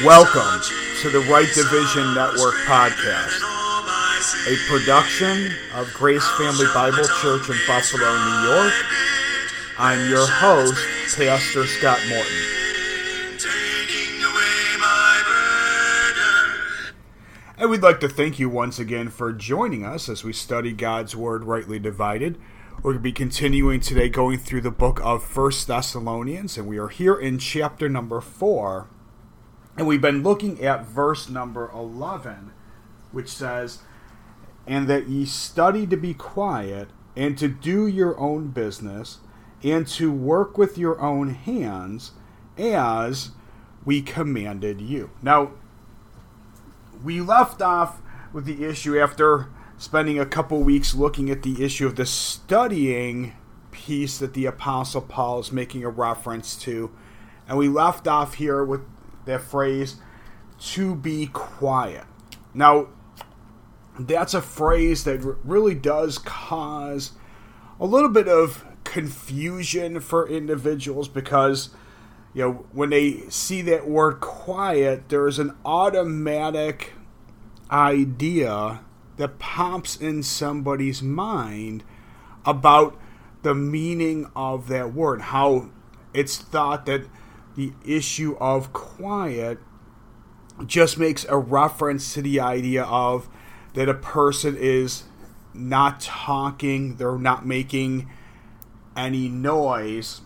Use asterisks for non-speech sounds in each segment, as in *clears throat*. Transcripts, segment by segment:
Welcome to the Right Division Network podcast, a production of Grace Family Bible Church in Buffalo, New York. I'm your host, Pastor Scott Morton. And we'd like to thank you once again for joining us as we study God's Word rightly divided. We're going to be continuing today going through the book of First Thessalonians, and we are here in chapter number 4 and we've been looking at verse number 11, which says, And that ye study to be quiet, and to do your own business, and to work with your own hands, as we commanded you. Now, we left off with the issue after spending a couple weeks looking at the issue of the studying piece that the Apostle Paul is making a reference to. And we left off here with that phrase, to be quiet. Now, that's a phrase that really does cause a little bit of confusion for individuals because you know when they see that word quiet there's an automatic idea that pops in somebody's mind about the meaning of that word how it's thought that the issue of quiet just makes a reference to the idea of that a person is not talking, they're not making any noise.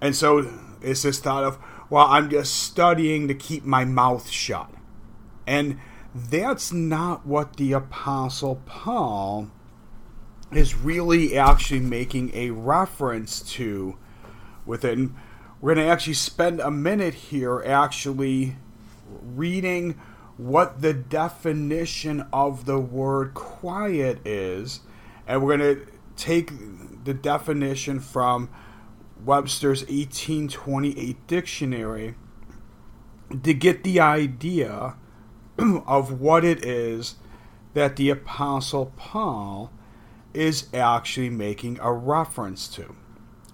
And so it's this thought of, well, I'm just studying to keep my mouth shut. And that's not what the Apostle Paul is really actually making a reference to within we're going to actually spend a minute here actually reading what the definition of the word quiet is. And we're going to take the definition from Webster's 1828 dictionary to get the idea *clears throat* of what it is that the Apostle Paul is actually making a reference to.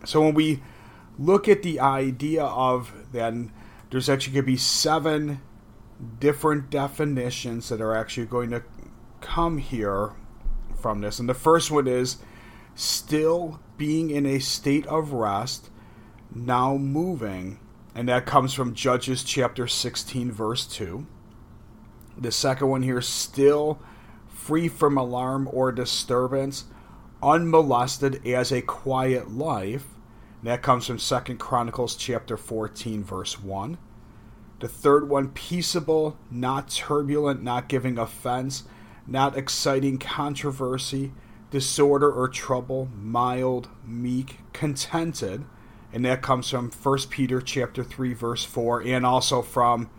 So when we look at the idea of then there's actually going to be seven different definitions that are actually going to come here from this. And the first one is still being in a state of rest, now moving. And that comes from Judges chapter 16, verse 2. The second one here, still free from alarm or disturbance, unmolested as a quiet life. That comes from Second Chronicles chapter 14, verse 1. The third one, peaceable, not turbulent, not giving offense, not exciting controversy, disorder or trouble, mild, meek, contented. And that comes from 1 Peter chapter 3, verse 4, and also from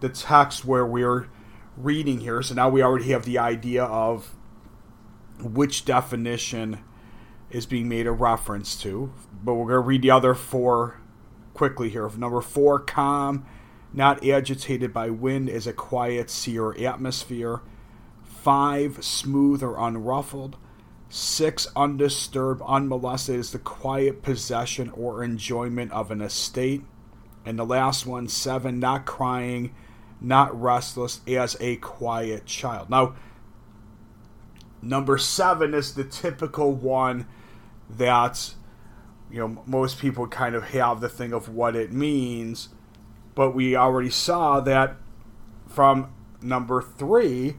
the text where we're reading here. So now we already have the idea of which definition is being made a reference to. But we're going to read the other four quickly here. Number four, calm, not agitated by wind, is a quiet sea or atmosphere. Five, smooth or unruffled. Six, undisturbed, unmolested, is the quiet possession or enjoyment of an estate. And the last one, seven, not crying, not restless, as a quiet child. Now, number seven is the typical one that you know most people kind of have the thing of what it means but we already saw that from number three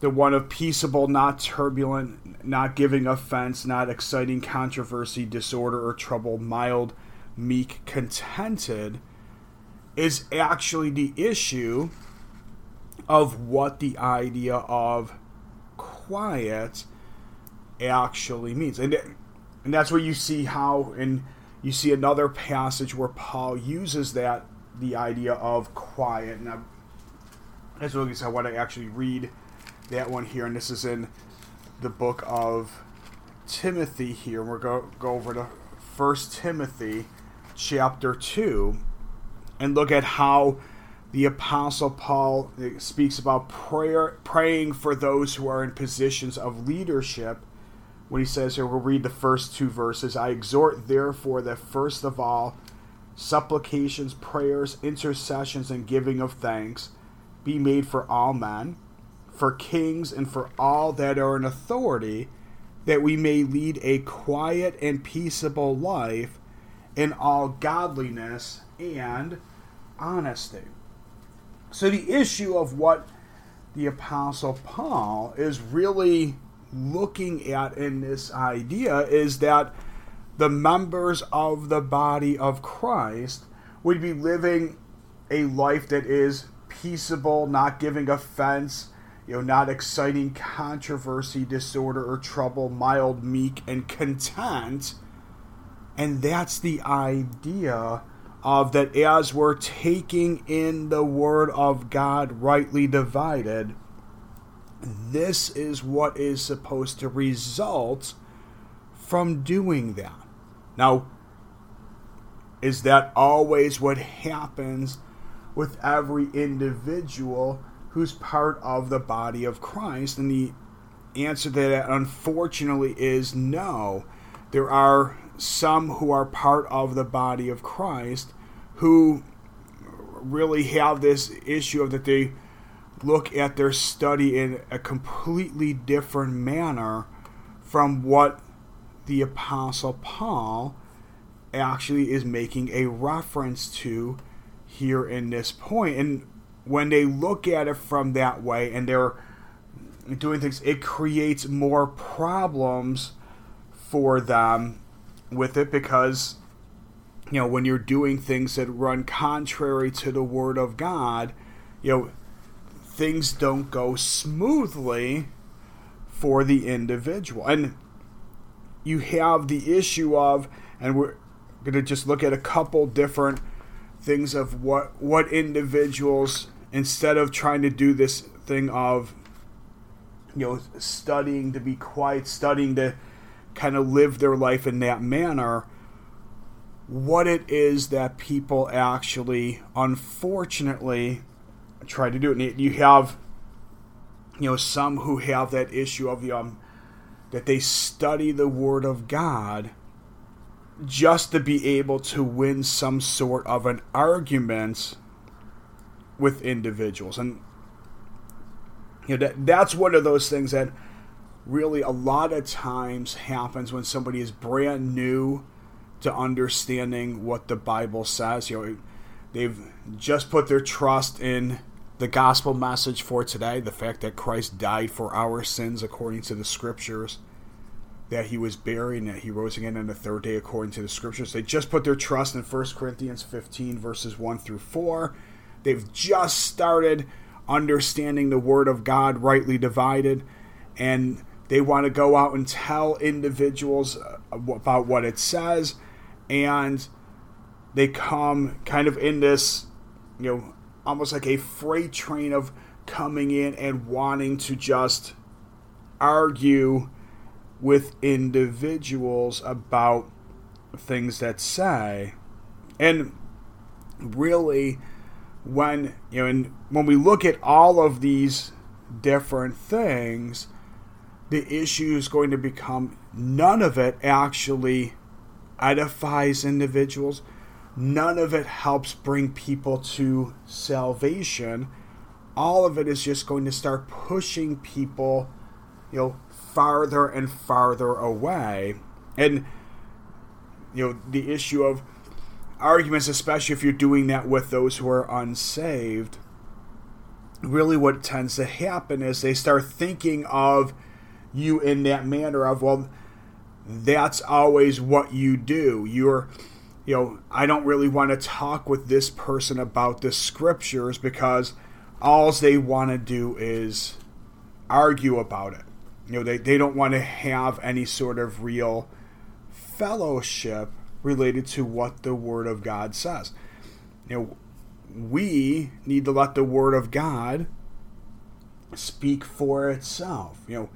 the one of peaceable not turbulent not giving offense not exciting controversy disorder or trouble mild meek contented is actually the issue of what the idea of quiet actually means. And and that's where you see how, and you see another passage where Paul uses that, the idea of quiet. Now, as well as I want to actually read that one here, and this is in the book of Timothy here. We're going to go over to First Timothy chapter 2 and look at how the apostle paul eh, speaks about prayer praying for those who are in positions of leadership when he says here, we'll read the first two verses. I exhort, therefore, that first of all, supplications, prayers, intercessions, and giving of thanks be made for all men, for kings, and for all that are in authority, that we may lead a quiet and peaceable life in all godliness and honesty. So, the issue of what the Apostle Paul is really looking at in this idea is that the members of the body of Christ would be living a life that is peaceable, not giving offense, you know, not exciting controversy, disorder, or trouble, mild, meek, and content. And that's the idea of that as we're taking in the Word of God rightly divided, this is what is supposed to result from doing that. Now, is that always what happens with every individual who's part of the body of Christ? And the answer to that, unfortunately, is no. There are some who are part of the body of Christ who really have this issue of that they look at their study in a completely different manner from what the Apostle Paul actually is making a reference to here in this point. And when they look at it from that way and they're doing things, it creates more problems for them with it because, you know, when you're doing things that run contrary to the Word of God, you know, things don't go smoothly for the individual. And you have the issue of, and we're going to just look at a couple different things of what what individuals instead of trying to do this thing of you know studying to be quiet studying to kind of live their life in that manner what it is that people actually unfortunately try to do it and you have you know some who have that issue of um that they study the Word of God just to be able to win some sort of an argument with individuals. And you know that that's one of those things that really a lot of times happens when somebody is brand new to understanding what the Bible says. You know, they've just put their trust in the gospel message for today, the fact that Christ died for our sins according to the scriptures, that he was buried and that he rose again on the third day according to the scriptures. They just put their trust in 1 Corinthians 15, verses 1 through 4. They've just started understanding the Word of God rightly divided, and they want to go out and tell individuals uh, about what it says, and they come kind of in this, you know, almost like a freight train of coming in and wanting to just argue with individuals about things that say. And really when you know and when we look at all of these different things the issue is going to become none of it actually edifies individuals None of it helps bring people to salvation. All of it is just going to start pushing people, you know, farther and farther away. And, you know, the issue of arguments, especially if you're doing that with those who are unsaved, really what tends to happen is they start thinking of you in that manner of, well, that's always what you do. You're you know, I don't really want to talk with this person about the scriptures because all they want to do is argue about it. You know, they, they don't want to have any sort of real fellowship related to what the Word of God says. You know, we need to let the Word of God speak for itself. You know,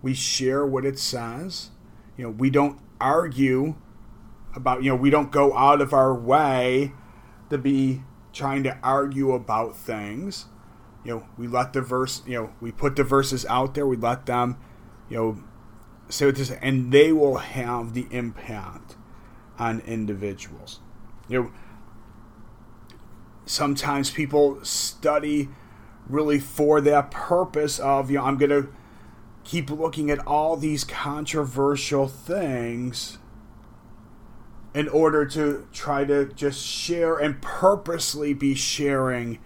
we share what it says. You know, we don't argue about you know we don't go out of our way to be trying to argue about things. You know we let the verse you know we put the verses out there we let them you know say what this and they will have the impact on individuals. You know sometimes people study really for that purpose of, you know, I'm going to keep looking at all these controversial things in order to try to just share and purposely be sharing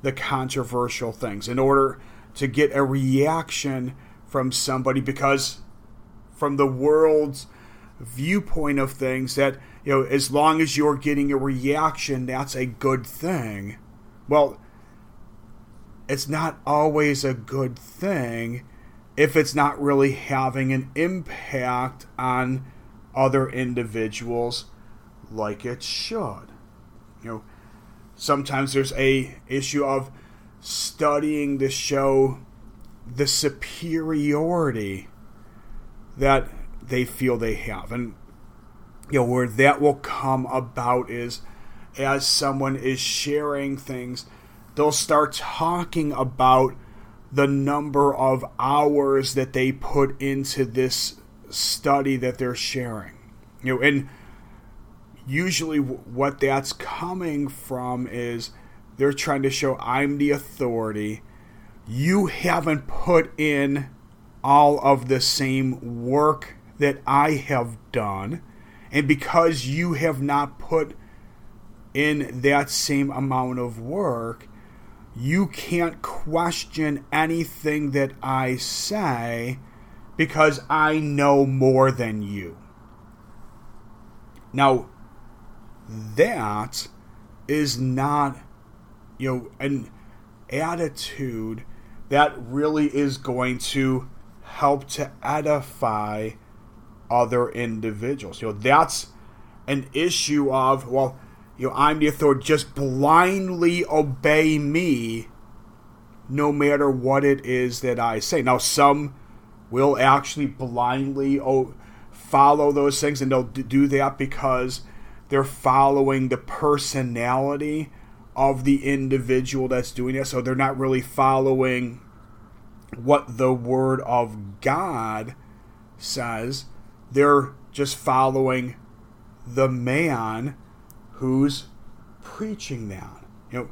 the controversial things in order to get a reaction from somebody because from the world's viewpoint of things that you know as long as you're getting a reaction that's a good thing. Well it's not always a good thing if it's not really having an impact on other individuals like it should you know sometimes there's a issue of studying to show the superiority that they feel they have. And you know, where that will come about is as someone is sharing things, they'll start talking about the number of hours that they put into this study that they're sharing. You know, and usually what that's coming from is they're trying to show I'm the authority. You haven't put in all of the same work that I have done. And because you have not put in that same amount of work, you can't question anything that I say because I know more than you. Now, that is not, you know, an attitude that really is going to help to edify other individuals. You know, that's an issue of, well, you know, I'm the authority, just blindly obey me no matter what it is that I say. Now, some will actually blindly oh, follow those things, and they'll do that because they're following the personality of the individual that's doing it. So they're not really following what the Word of God says. They're just following the man who's preaching that. You know,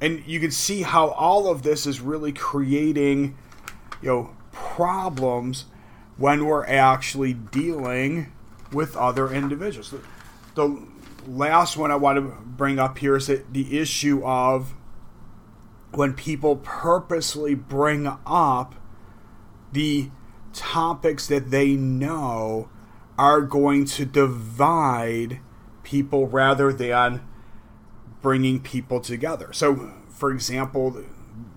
and you can see how all of this is really creating, you know, problems when we're actually dealing with other individuals. The, last one I want to bring up here is the issue of when people purposely bring up the topics that they know are going to divide people rather than bringing people together. So, for example,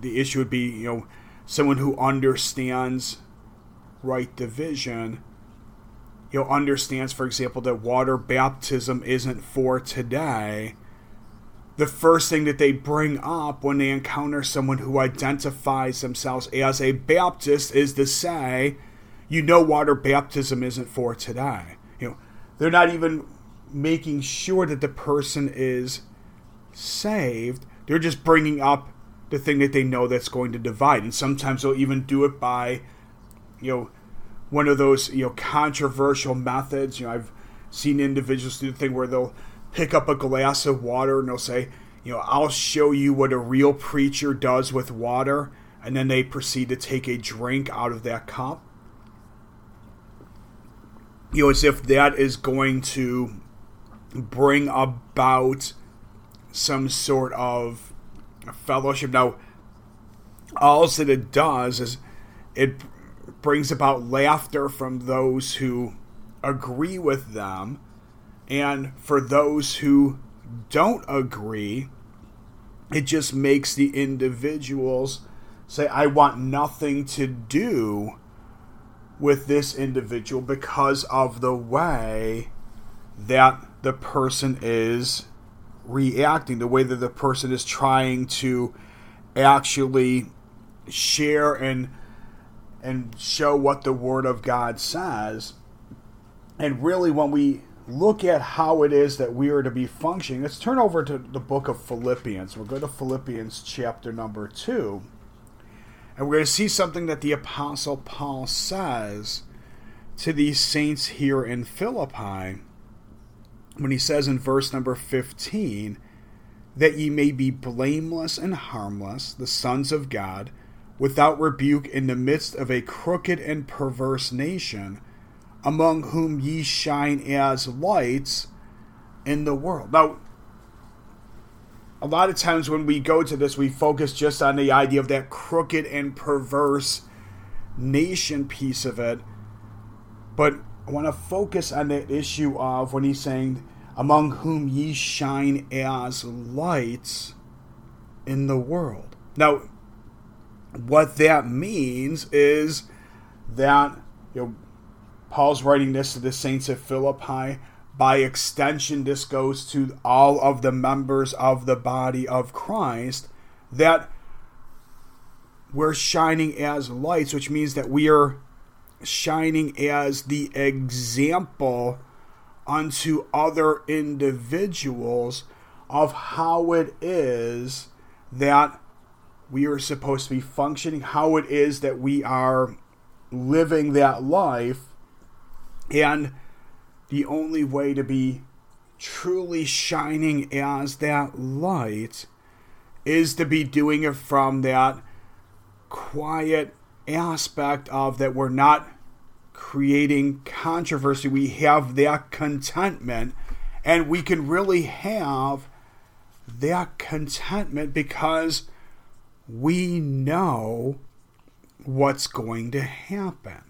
the issue would be, you know, someone who understands right division you know, understands, for example, that water baptism isn't for today, the first thing that they bring up when they encounter someone who identifies themselves as a Baptist is to say, you know, water baptism isn't for today. You know, they're not even making sure that the person is saved. They're just bringing up the thing that they know that's going to divide. And sometimes they'll even do it by, you know, one of those you know controversial methods. You know, I've seen individuals do the thing where they'll pick up a glass of water and they'll say, you know, I'll show you what a real preacher does with water, and then they proceed to take a drink out of that cup. You know, as if that is going to bring about some sort of fellowship. Now, all that it does is it brings about laughter from those who agree with them. And for those who don't agree, it just makes the individuals say, I want nothing to do with this individual because of the way that the person is reacting, the way that the person is trying to actually share and and show what the Word of God says. And really, when we look at how it is that we are to be functioning, let's turn over to the book of Philippians. We'll go to Philippians chapter number 2. And we're going to see something that the Apostle Paul says to these saints here in Philippi when he says in verse number 15, that ye may be blameless and harmless, the sons of God, without rebuke in the midst of a crooked and perverse nation, among whom ye shine as lights in the world. Now, a lot of times when we go to this, we focus just on the idea of that crooked and perverse nation piece of it. But I want to focus on that issue of when he's saying, among whom ye shine as lights in the world. Now, what that means is that you know, Paul's writing this to the saints of Philippi. By extension, this goes to all of the members of the body of Christ that we're shining as lights, which means that we are shining as the example unto other individuals of how it is that we are supposed to be functioning, how it is that we are living that life. And the only way to be truly shining as that light is to be doing it from that quiet aspect of that we're not creating controversy. We have that contentment, and we can really have that contentment because we know what's going to happen.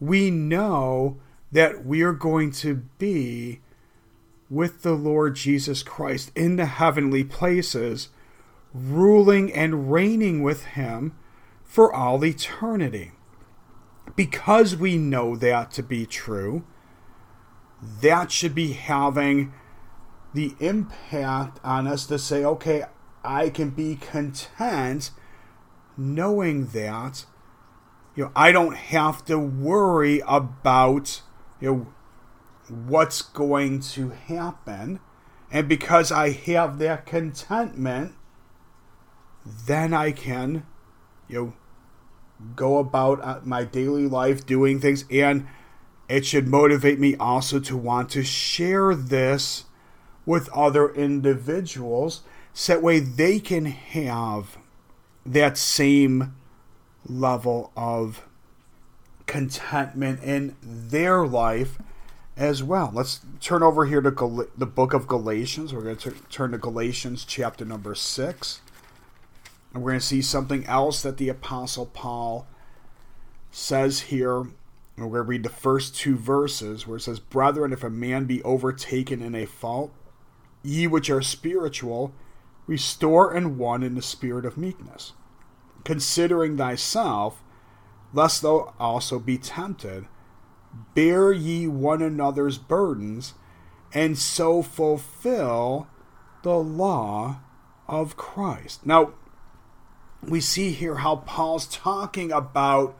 We know that we are going to be with the Lord Jesus Christ in the heavenly places, ruling and reigning with Him for all eternity. Because we know that to be true, that should be having the impact on us to say, okay, I can be content knowing that you know I don't have to worry about you know what's going to happen. And because I have that contentment then I can you know go about uh, my daily life doing things and it should motivate me also to want to share this with other individuals so that way they can have that same level of contentment in their life as well. Let's turn over here to Gal- the book of Galatians. We're going to turn to Galatians chapter number 6. And we're going to see something else that the Apostle Paul says here. We're going to read the first two verses where it says, Brethren, if a man be overtaken in a fault, ye which are spiritual, restore and one in the spirit of meekness, considering thyself, lest thou also be tempted. Bear ye one another's burdens, and so fulfill the law of Christ. Now, we see here how Paul's talking about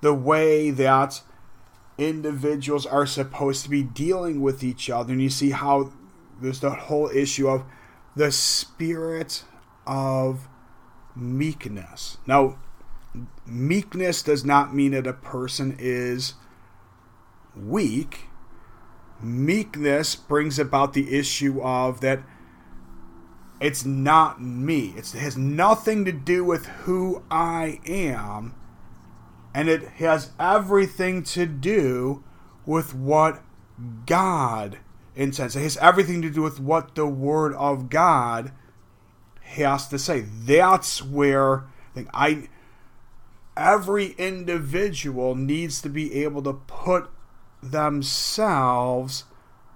the way that individuals are supposed to be dealing with each other. And you see how there's the whole issue of the spirit of meekness. Now, meekness does not mean that a person is weak. Meekness brings about the issue of that it's not me. It's, it has nothing to do with who I am, and it has everything to do with what God intends. It has everything to do with what the Word of God has to say. That's where I, I every individual needs to be able to put themselves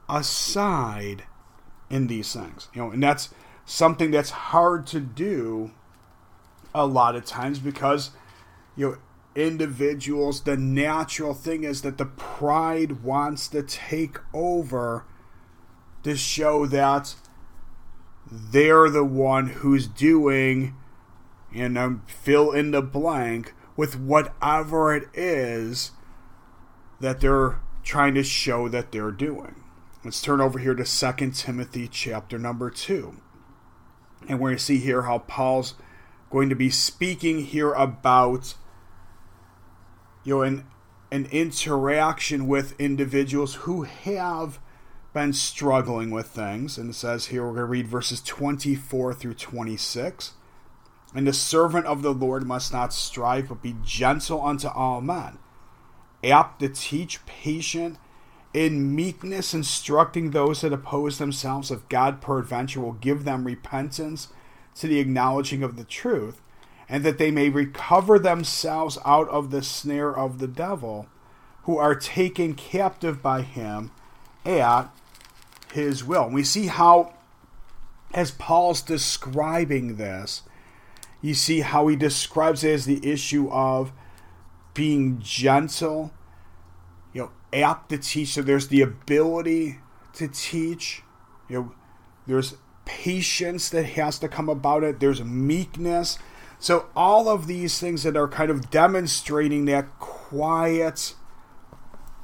aside in these things. You know, and that's something that's hard to do a lot of times because you know individuals the natural thing is that the pride wants to take over to show that they're the one who's doing and um, fill in the blank with whatever it is that they're trying to show that they're doing. Let's turn over here to 2 Timothy chapter number 2. And we're going to see here how Paul's going to be speaking here about you know an an interaction with individuals who have been struggling with things. And it says here, we're going to read verses 24 through 26. And the servant of the Lord must not strive, but be gentle unto all men, apt to teach, patient, in meekness, instructing those that oppose themselves, if God peradventure will give them repentance to the acknowledging of the truth, and that they may recover themselves out of the snare of the devil, who are taken captive by him at his will. And we see how, as Paul's describing this, you see how he describes it as the issue of being gentle, apt to teach. So there's the ability to teach. You know, there's patience that has to come about it. There's meekness. So all of these things that are kind of demonstrating that quiet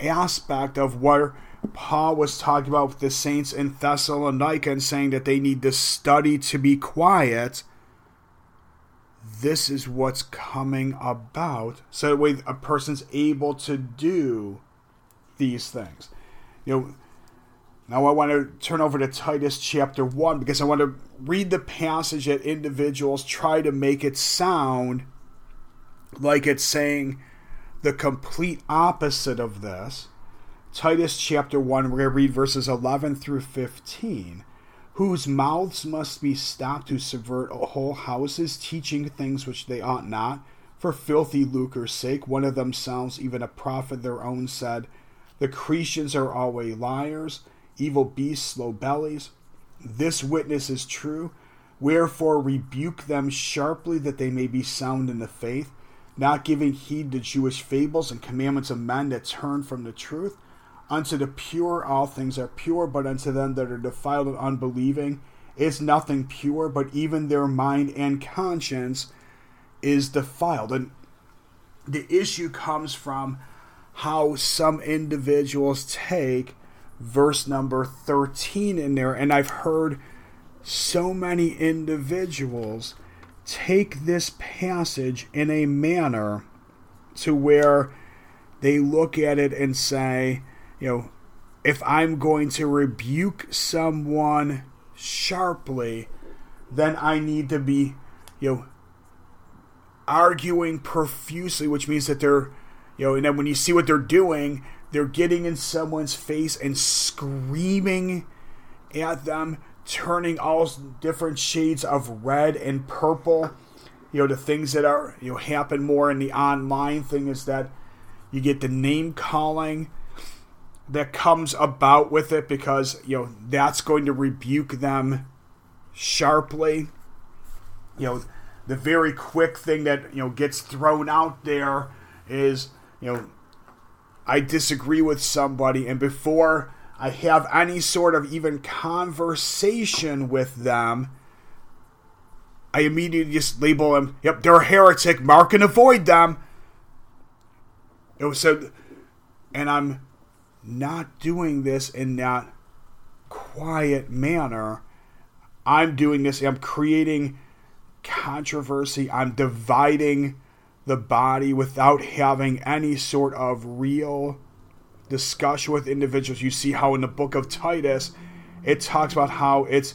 aspect of what Paul was talking about with the saints in Thessalonica and saying that they need to study to be quiet. This is what's coming about. So that way a person's able to do these things. You know, now I want to turn over to Titus chapter 1 because I want to read the passage that individuals try to make it sound like it's saying the complete opposite of this. Titus chapter 1, we're going to read verses 11 through 15. Whose mouths must be stopped who subvert whole houses, teaching things which they ought not, for filthy lucre's sake. One of themselves, even a prophet their own, said, The Cretians are always liars, evil beasts, slow bellies. This witness is true. Wherefore rebuke them sharply, that they may be sound in the faith, not giving heed to Jewish fables and commandments of men that turn from the truth Unto the pure all things are pure, but unto them that are defiled and unbelieving is nothing pure, but even their mind and conscience is defiled. And the issue comes from how some individuals take verse number 13 in there. And I've heard so many individuals take this passage in a manner to where they look at it and say, you know, if I'm going to rebuke someone sharply, then I need to be, you know, arguing profusely, which means that they're, you know, and then when you see what they're doing, they're getting in someone's face and screaming at them, turning all different shades of red and purple. You know, the things that are, you know, happen more in the online thing is that you get the name calling that comes about with it because you know that's going to rebuke them sharply you know the very quick thing that you know gets thrown out there is you know I disagree with somebody and before I have any sort of even conversation with them I immediately just label them yep they're a heretic mark and avoid them it was so and I'm not doing this in that quiet manner. I'm doing this, I'm creating controversy, I'm dividing the body without having any sort of real discussion with individuals. You see how in the book of Titus, it talks about how it's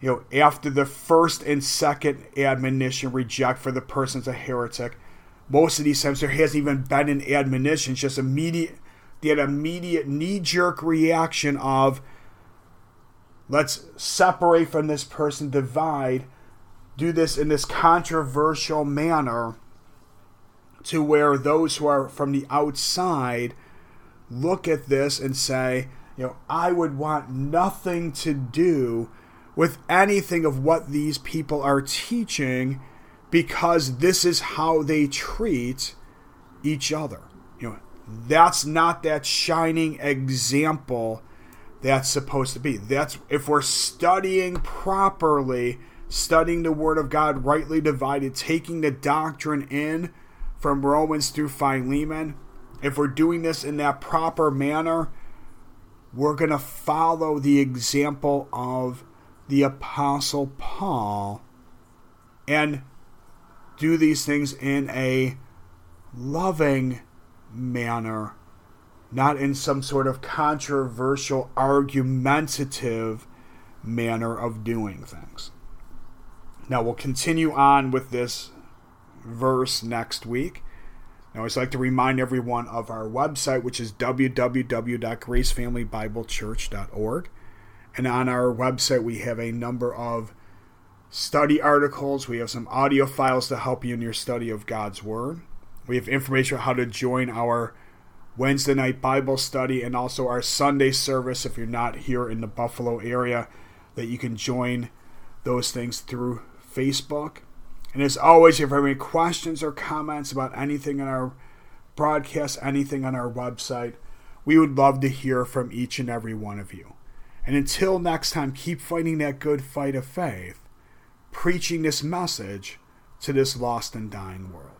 you know after the first and second admonition reject for the person's a heretic. Most of these times there hasn't even been an admonition. Just immediate that immediate knee jerk reaction of let's separate from this person, divide, do this in this controversial manner to where those who are from the outside look at this and say, you know, I would want nothing to do with anything of what these people are teaching because this is how they treat each other. You know, that's not that shining example that's supposed to be. That's if we're studying properly, studying the Word of God rightly divided, taking the doctrine in from Romans through Philemon, if we're doing this in that proper manner, we're going to follow the example of the Apostle Paul and do these things in a loving manner, not in some sort of controversial, argumentative manner of doing things. Now, we'll continue on with this verse next week. I always like to remind everyone of our website, which is www.gracefamilybiblechurch.org. And on our website, we have a number of study articles. We have some audio files to help you in your study of God's Word. We have information on how to join our Wednesday night Bible study and also our Sunday service if you're not here in the Buffalo area, that you can join those things through Facebook. And as always, if you have any questions or comments about anything in our broadcast, anything on our website, we would love to hear from each and every one of you. And until next time, keep fighting that good fight of faith, preaching this message to this lost and dying world.